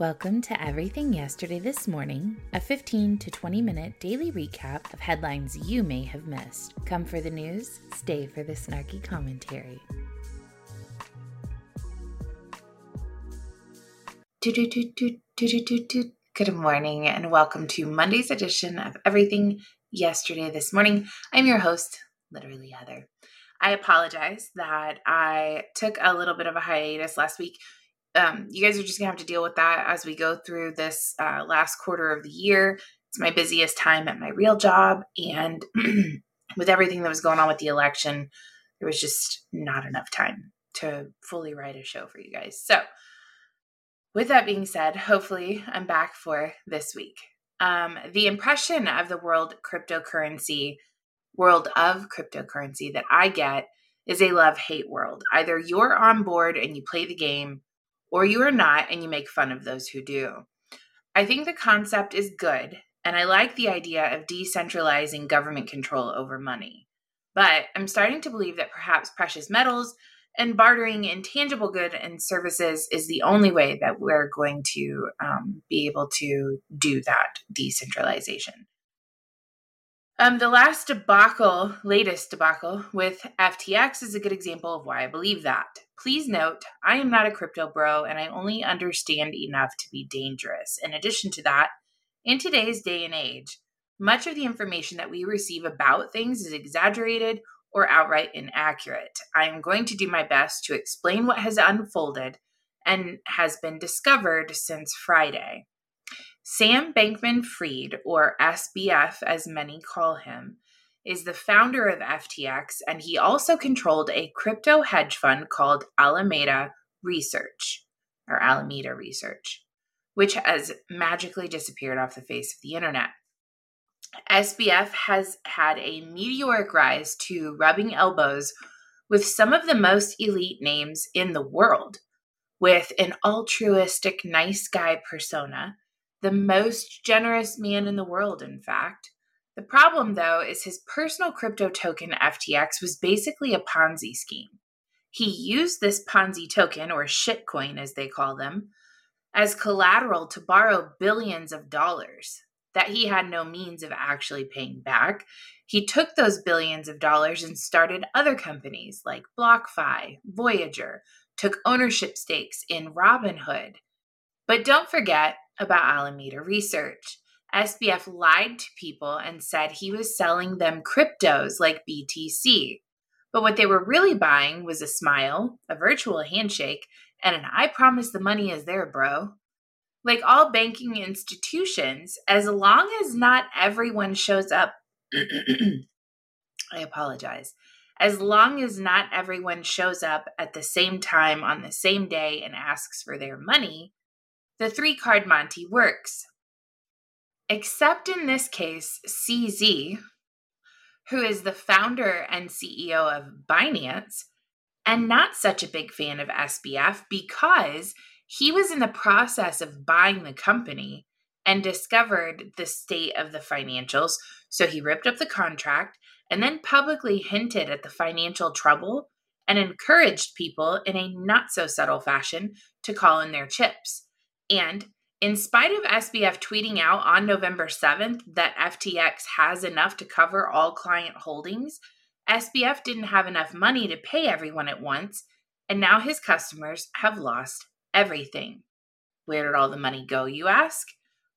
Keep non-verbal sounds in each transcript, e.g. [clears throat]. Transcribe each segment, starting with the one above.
Welcome to Everything Yesterday This Morning, a 15 to 20 minute daily recap of headlines you may have missed. Come for the news, stay for the snarky commentary. Good morning, and welcome to Monday's edition of Everything Yesterday This Morning. I'm your host, literally Heather. I apologize that I took a little bit of a hiatus last week um, you guys are just gonna have to deal with that as we go through this uh, last quarter of the year. It's my busiest time at my real job, and [clears throat] with everything that was going on with the election, there was just not enough time to fully write a show for you guys. So, with that being said, hopefully I'm back for this week. Um, the impression of the world cryptocurrency, world of cryptocurrency that I get is a love hate world. Either you're on board and you play the game, or you are not and you make fun of those who do. I think the concept is good, and I like the idea of decentralizing government control over money. But I'm starting to believe that perhaps precious metals and bartering intangible good and services is the only way that we're going to um, be able to do that decentralization. Um, the last debacle, latest debacle with FTX is a good example of why I believe that. Please note, I am not a crypto bro and I only understand enough to be dangerous. In addition to that, in today's day and age, much of the information that we receive about things is exaggerated or outright inaccurate. I am going to do my best to explain what has unfolded and has been discovered since Friday. Sam Bankman Fried, or SBF as many call him, is the founder of FTX, and he also controlled a crypto hedge fund called Alameda Research, or Alameda Research, which has magically disappeared off the face of the internet. SBF has had a meteoric rise to rubbing elbows with some of the most elite names in the world, with an altruistic, nice guy persona the most generous man in the world, in fact. The problem, though, is his personal crypto token FTX was basically a Ponzi scheme. He used this Ponzi token, or shitcoin as they call them, as collateral to borrow billions of dollars that he had no means of actually paying back. He took those billions of dollars and started other companies like BlockFi, Voyager, took ownership stakes in Robinhood. But don't forget, about Alameda Research. SBF lied to people and said he was selling them cryptos like BTC. But what they were really buying was a smile, a virtual handshake, and an I promise the money is there, bro. Like all banking institutions, as long as not everyone shows up, [clears throat] I apologize. As long as not everyone shows up at the same time on the same day and asks for their money, the three card Monty works. Except in this case, CZ, who is the founder and CEO of Binance, and not such a big fan of SBF because he was in the process of buying the company and discovered the state of the financials. So he ripped up the contract and then publicly hinted at the financial trouble and encouraged people in a not so subtle fashion to call in their chips. And in spite of SBF tweeting out on November 7th that FTX has enough to cover all client holdings, SBF didn't have enough money to pay everyone at once, and now his customers have lost everything. Where did all the money go, you ask?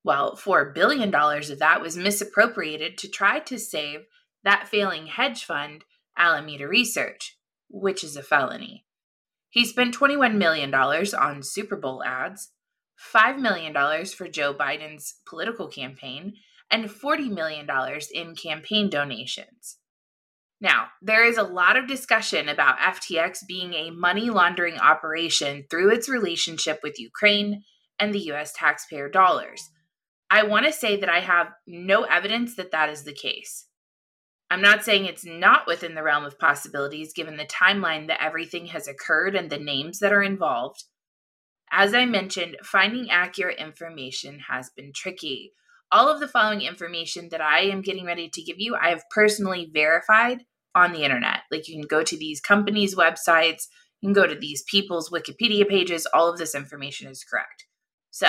Well, $4 billion of that was misappropriated to try to save that failing hedge fund, Alameda Research, which is a felony. He spent $21 million on Super Bowl ads, $5 million for Joe Biden's political campaign, and $40 million in campaign donations. Now, there is a lot of discussion about FTX being a money laundering operation through its relationship with Ukraine and the US taxpayer dollars. I want to say that I have no evidence that that is the case. I'm not saying it's not within the realm of possibilities given the timeline that everything has occurred and the names that are involved. As I mentioned, finding accurate information has been tricky. All of the following information that I am getting ready to give you, I have personally verified on the internet. Like you can go to these companies' websites, you can go to these people's Wikipedia pages, all of this information is correct. So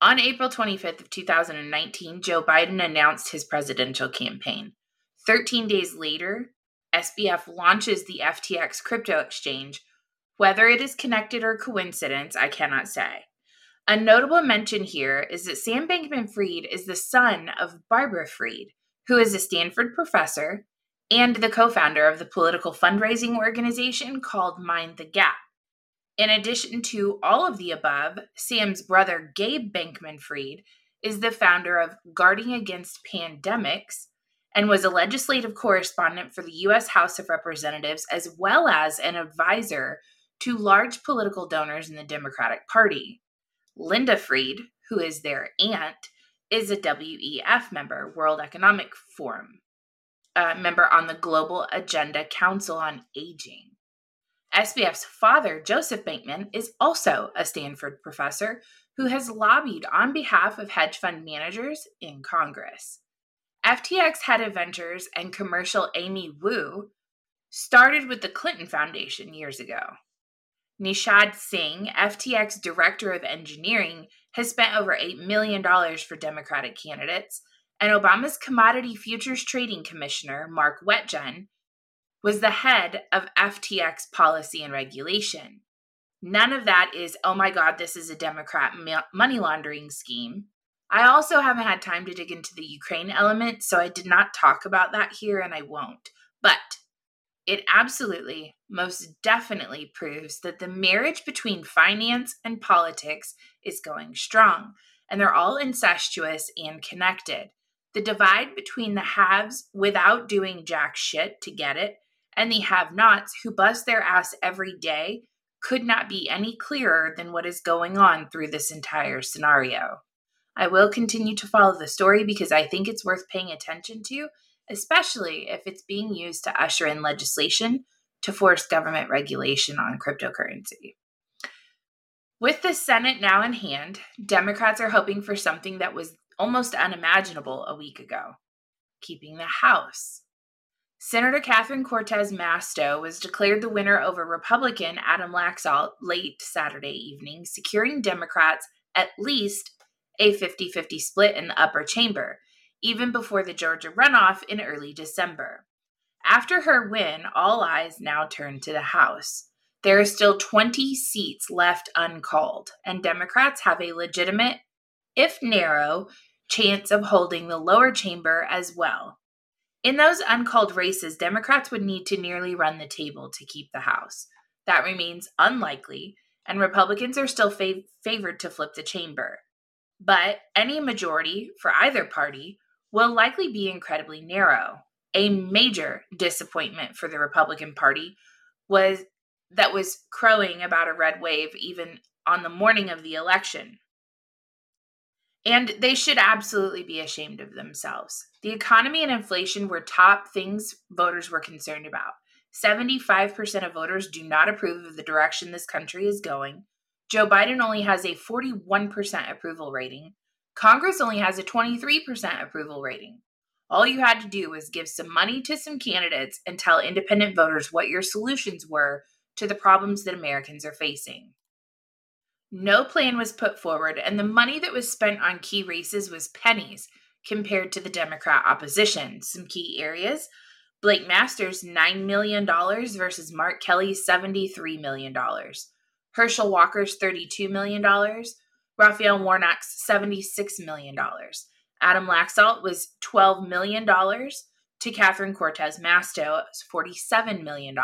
On April 25th of 2019, Joe Biden announced his presidential campaign. 13 days later, SBF launches the FTX crypto exchange. Whether it is connected or coincidence, I cannot say. A notable mention here is that Sam Bankman Fried is the son of Barbara Fried, who is a Stanford professor and the co founder of the political fundraising organization called Mind the Gap. In addition to all of the above, Sam's brother, Gabe Bankman Fried, is the founder of Guarding Against Pandemics and was a legislative correspondent for the U.S. House of Representatives, as well as an advisor to large political donors in the Democratic Party. Linda Fried, who is their aunt, is a WEF member, World Economic Forum, uh, member on the Global Agenda Council on Aging. SBF's father, Joseph Bankman, is also a Stanford professor who has lobbied on behalf of hedge fund managers in Congress. FTX head of ventures and commercial Amy Wu started with the Clinton Foundation years ago. Nishad Singh, FTX director of engineering, has spent over $8 million for Democratic candidates, and Obama's commodity futures trading commissioner, Mark Wetjen, was the head of FTX policy and regulation. None of that is, oh my God, this is a Democrat money laundering scheme. I also haven't had time to dig into the Ukraine element, so I did not talk about that here and I won't. But it absolutely, most definitely proves that the marriage between finance and politics is going strong, and they're all incestuous and connected. The divide between the haves without doing jack shit to get it and the have nots who bust their ass every day could not be any clearer than what is going on through this entire scenario. I will continue to follow the story because I think it's worth paying attention to, especially if it's being used to usher in legislation to force government regulation on cryptocurrency. With the Senate now in hand, Democrats are hoping for something that was almost unimaginable a week ago keeping the House. Senator Catherine Cortez Masto was declared the winner over Republican Adam Laxalt late Saturday evening, securing Democrats at least a 50 50 split in the upper chamber, even before the Georgia runoff in early December. After her win, all eyes now turn to the House. There are still 20 seats left uncalled, and Democrats have a legitimate, if narrow, chance of holding the lower chamber as well. In those uncalled races, Democrats would need to nearly run the table to keep the House. That remains unlikely, and Republicans are still fav- favored to flip the chamber. But any majority for either party will likely be incredibly narrow. A major disappointment for the Republican Party was that was crowing about a red wave even on the morning of the election. And they should absolutely be ashamed of themselves. The economy and inflation were top things voters were concerned about. 75% of voters do not approve of the direction this country is going. Joe Biden only has a 41% approval rating. Congress only has a 23% approval rating. All you had to do was give some money to some candidates and tell independent voters what your solutions were to the problems that Americans are facing. No plan was put forward, and the money that was spent on key races was pennies compared to the Democrat opposition. Some key areas Blake Masters, $9 million versus Mark Kelly's $73 million. Herschel Walker's $32 million. Raphael Warnock's $76 million. Adam Laxalt was $12 million to Catherine Cortez Masto's $47 million.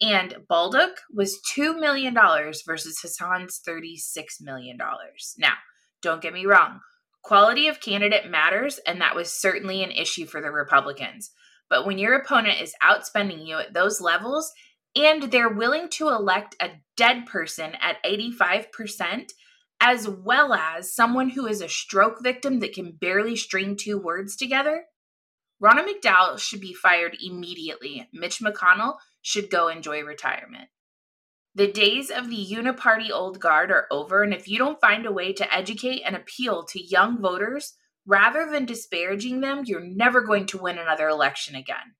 And Bolduc was $2 million versus Hassan's $36 million. Now, don't get me wrong, quality of candidate matters, and that was certainly an issue for the Republicans. But when your opponent is outspending you at those levels and they're willing to elect a dead person at 85%, as well as someone who is a stroke victim that can barely string two words together, Ronna McDowell should be fired immediately. Mitch McConnell should go enjoy retirement. The days of the uniparty old guard are over, and if you don't find a way to educate and appeal to young voters rather than disparaging them, you're never going to win another election again.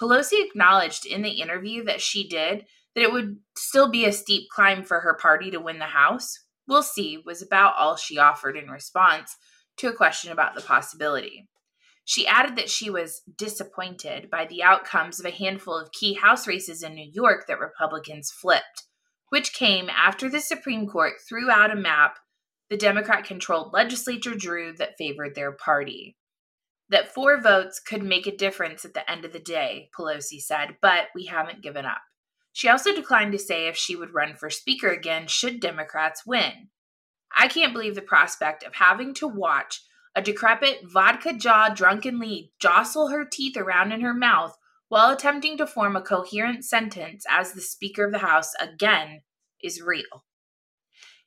Pelosi acknowledged in the interview that she did that it would still be a steep climb for her party to win the House. We'll see was about all she offered in response to a question about the possibility. She added that she was disappointed by the outcomes of a handful of key House races in New York that Republicans flipped, which came after the Supreme Court threw out a map the Democrat controlled legislature drew that favored their party. That four votes could make a difference at the end of the day, Pelosi said, but we haven't given up. She also declined to say if she would run for Speaker again should Democrats win. I can't believe the prospect of having to watch a decrepit, vodka jaw drunkenly jostle her teeth around in her mouth while attempting to form a coherent sentence as the Speaker of the House again is real.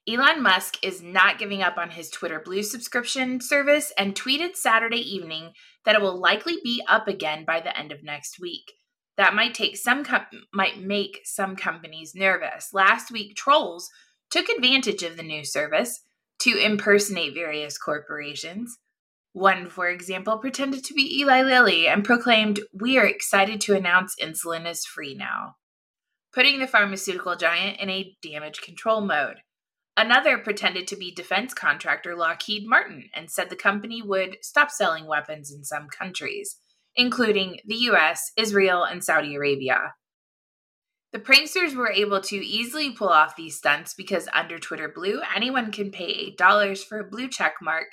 Elon Musk is not giving up on his Twitter Blue subscription service and tweeted Saturday evening that it will likely be up again by the end of next week. That might take some com- might make some companies nervous. Last week, trolls took advantage of the new service to impersonate various corporations. One, for example, pretended to be Eli Lilly and proclaimed, "We are excited to announce insulin is free now," putting the pharmaceutical giant in a damage control mode. Another pretended to be defense contractor Lockheed Martin and said the company would stop selling weapons in some countries, including the US, Israel, and Saudi Arabia. The pranksters were able to easily pull off these stunts because under Twitter Blue, anyone can pay $8 for a blue check mark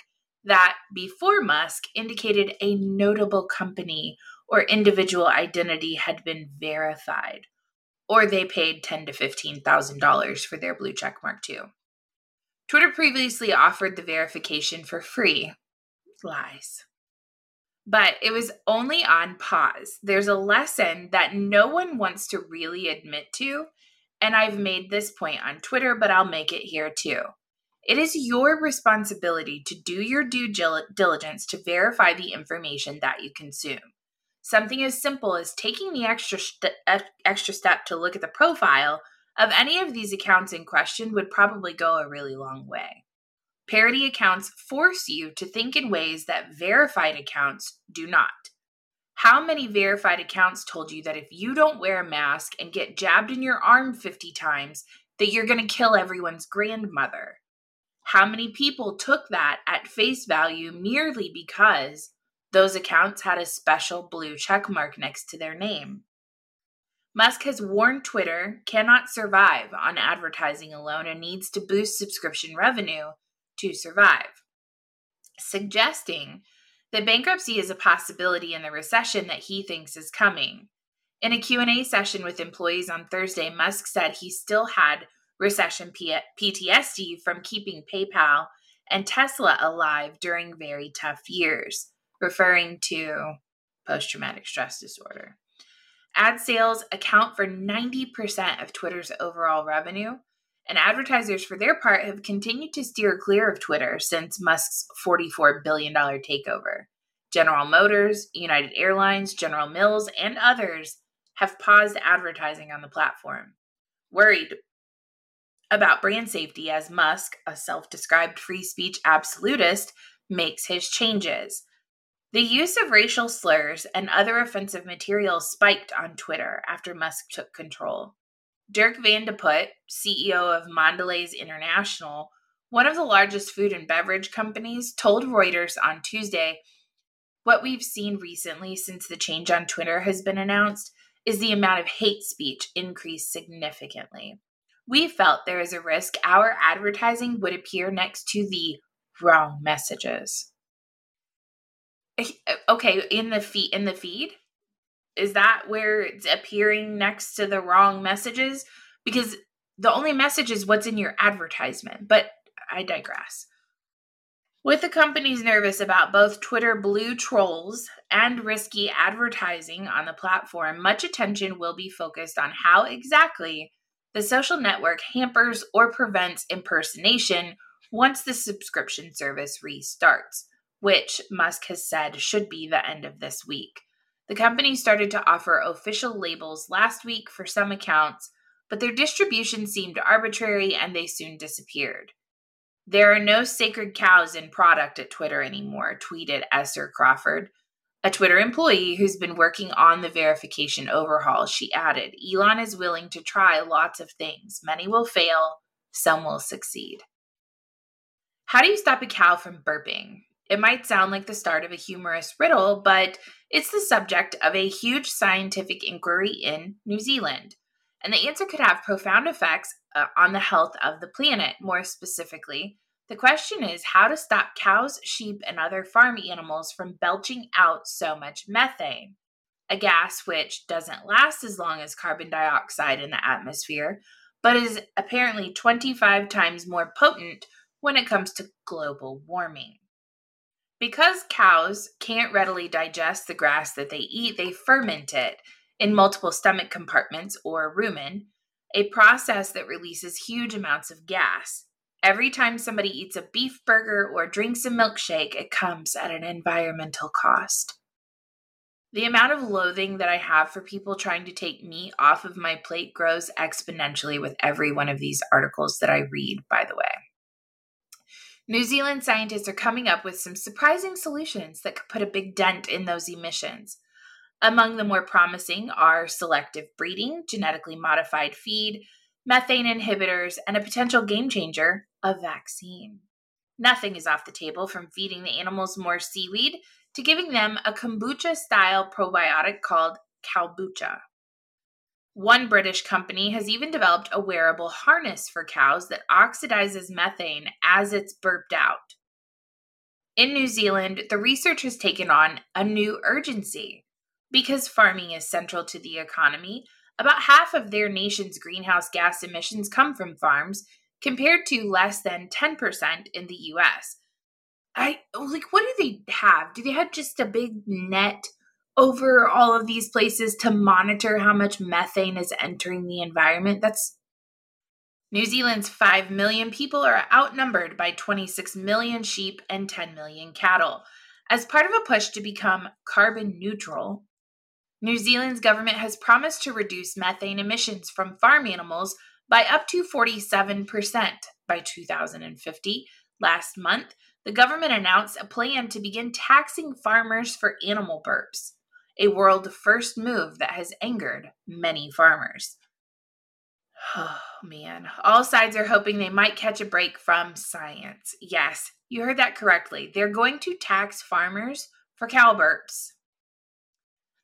that, before Musk, indicated a notable company or individual identity had been verified, or they paid ten to fifteen thousand dollars for their blue check mark too. Twitter previously offered the verification for free. Lies. But it was only on pause. There's a lesson that no one wants to really admit to, and I've made this point on Twitter, but I'll make it here too. It is your responsibility to do your due diligence to verify the information that you consume. Something as simple as taking the extra st- extra step to look at the profile of any of these accounts in question would probably go a really long way. Parody accounts force you to think in ways that verified accounts do not. How many verified accounts told you that if you don't wear a mask and get jabbed in your arm 50 times, that you're going to kill everyone's grandmother? How many people took that at face value merely because those accounts had a special blue check mark next to their name? Musk has warned Twitter cannot survive on advertising alone and needs to boost subscription revenue to survive, suggesting that bankruptcy is a possibility in the recession that he thinks is coming. In a Q&A session with employees on Thursday, Musk said he still had recession P- PTSD from keeping PayPal and Tesla alive during very tough years, referring to post traumatic stress disorder. Ad sales account for 90% of Twitter's overall revenue, and advertisers, for their part, have continued to steer clear of Twitter since Musk's $44 billion takeover. General Motors, United Airlines, General Mills, and others have paused advertising on the platform. Worried about brand safety as Musk, a self described free speech absolutist, makes his changes. The use of racial slurs and other offensive material spiked on Twitter after Musk took control. Dirk Van de Put, CEO of Mondelez International, one of the largest food and beverage companies, told Reuters on Tuesday what we've seen recently since the change on Twitter has been announced is the amount of hate speech increased significantly. We felt there is a risk our advertising would appear next to the wrong messages. Eh, okay in the feed in the feed is that where it's appearing next to the wrong messages because the only message is what's in your advertisement but i digress with the companies nervous about both Twitter blue trolls and risky advertising on the platform, much attention will be focused on how exactly the social network hampers or prevents impersonation once the subscription service restarts which Musk has said should be the end of this week. The company started to offer official labels last week for some accounts, but their distribution seemed arbitrary and they soon disappeared. There are no sacred cows in product at Twitter anymore, tweeted Esther Crawford, a Twitter employee who's been working on the verification overhaul. She added, Elon is willing to try lots of things. Many will fail, some will succeed. How do you stop a cow from burping? It might sound like the start of a humorous riddle, but it's the subject of a huge scientific inquiry in New Zealand. And the answer could have profound effects uh, on the health of the planet. More specifically, the question is how to stop cows, sheep, and other farm animals from belching out so much methane, a gas which doesn't last as long as carbon dioxide in the atmosphere, but is apparently 25 times more potent when it comes to global warming. Because cows can't readily digest the grass that they eat, they ferment it in multiple stomach compartments or rumen, a process that releases huge amounts of gas. Every time somebody eats a beef burger or drinks a milkshake, it comes at an environmental cost. The amount of loathing that I have for people trying to take meat off of my plate grows exponentially with every one of these articles that I read, by the way. New Zealand scientists are coming up with some surprising solutions that could put a big dent in those emissions. Among the more promising are selective breeding, genetically modified feed, methane inhibitors, and a potential game changer, a vaccine. Nothing is off the table from feeding the animals more seaweed to giving them a kombucha style probiotic called Kowbucha. One British company has even developed a wearable harness for cows that oxidizes methane as it's burped out. In New Zealand, the research has taken on a new urgency. Because farming is central to the economy, about half of their nation's greenhouse gas emissions come from farms, compared to less than 10% in the US. I like what do they have? Do they have just a big net over all of these places to monitor how much methane is entering the environment. That's New Zealand's 5 million people are outnumbered by 26 million sheep and 10 million cattle. As part of a push to become carbon neutral, New Zealand's government has promised to reduce methane emissions from farm animals by up to 47% by 2050. Last month, the government announced a plan to begin taxing farmers for animal burps a world first move that has angered many farmers. Oh [sighs] man, all sides are hoping they might catch a break from science. Yes, you heard that correctly. They're going to tax farmers for cow burps.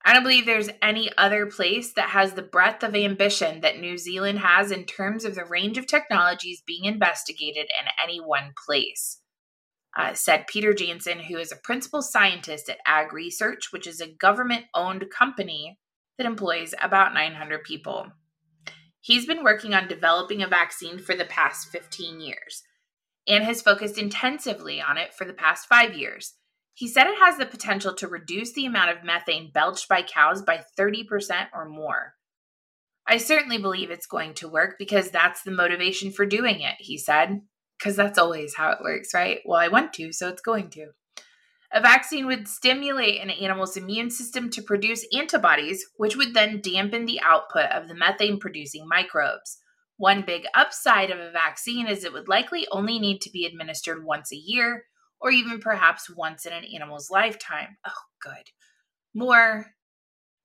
I don't believe there's any other place that has the breadth of ambition that New Zealand has in terms of the range of technologies being investigated in any one place uh, said Peter Janssen, who is a principal scientist at Ag Research, which is a government owned company that employs about 900 people. He's been working on developing a vaccine for the past 15 years and has focused intensively on it for the past five years. He said it has the potential to reduce the amount of methane belched by cows by 30% or more. I certainly believe it's going to work because that's the motivation for doing it, he said because that's always how it works, right? Well, I want to, so it's going to. A vaccine would stimulate an animal's immune system to produce antibodies, which would then dampen the output of the methane producing microbes. One big upside of a vaccine is it would likely only need to be administered once a year, or even perhaps once in an animal's lifetime. Oh, good. More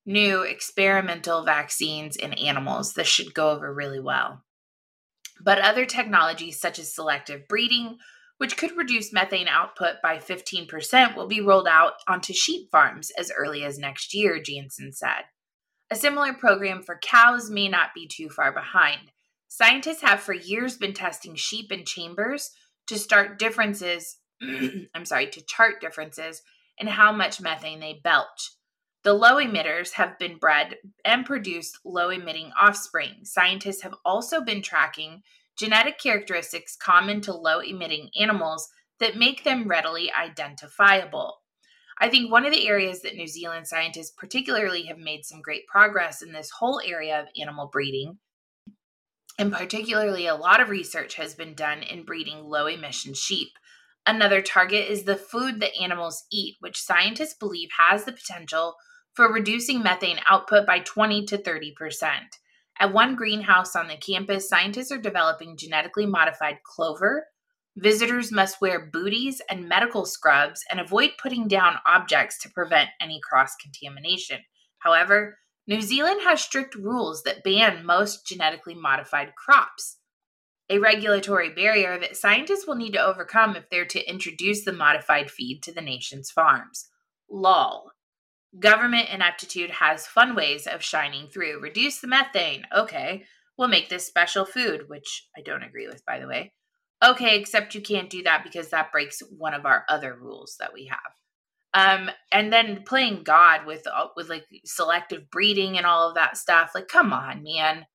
new experimental vaccines in animals. This should go over really well. But other technologies, such as selective breeding, which could reduce methane output by 15%, will be rolled out onto sheep farms as early as next year, Janssen said. A similar program for cows may not be too far behind. Scientists have for years been testing sheep in chambers to start differences, [clears throat] I'm sorry, to chart differences in how much methane they belch. The low emitters have been bred and produced low emitting offspring. Scientists have also been tracking genetic characteristics common to low emitting animals that make them readily identifiable. I think one of the areas that New Zealand scientists particularly have made some great progress in this whole area of animal breeding, and particularly a lot of research has been done in breeding low emission sheep. Another target is the food that animals eat, which scientists believe has the potential for reducing methane output by 20 to 30%. At one greenhouse on the campus, scientists are developing genetically modified clover. Visitors must wear booties and medical scrubs and avoid putting down objects to prevent any cross contamination. However, New Zealand has strict rules that ban most genetically modified crops. a regulatory barrier that scientists will need to overcome if they're to introduce the modified feed to the nation's farms. LOL. Government ineptitude has fun ways of shining through. Reduce the methane. Okay. We'll make this special food, which I don't agree with, by the way. Okay, except you can't do that because that breaks one of our other rules that we have. Um, and then playing God with with like selective breeding and all of that stuff. Like, come on, man.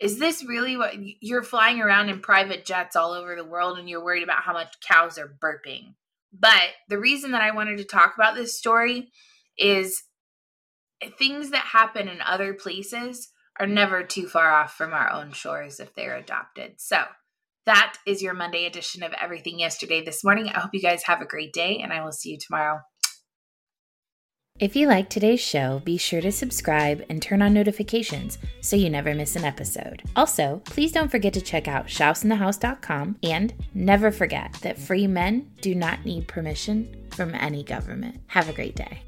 Is this really what you're flying around in private jets all over the world and you're worried about how much cows are burping? But the reason that I wanted to talk about this story is things that happen in other places are never too far off from our own shores if they're adopted. So, that is your Monday edition of Everything Yesterday this morning. I hope you guys have a great day, and I will see you tomorrow. If you like today's show, be sure to subscribe and turn on notifications so you never miss an episode. Also, please don't forget to check out shouseinthehouse.com and never forget that free men do not need permission from any government. Have a great day.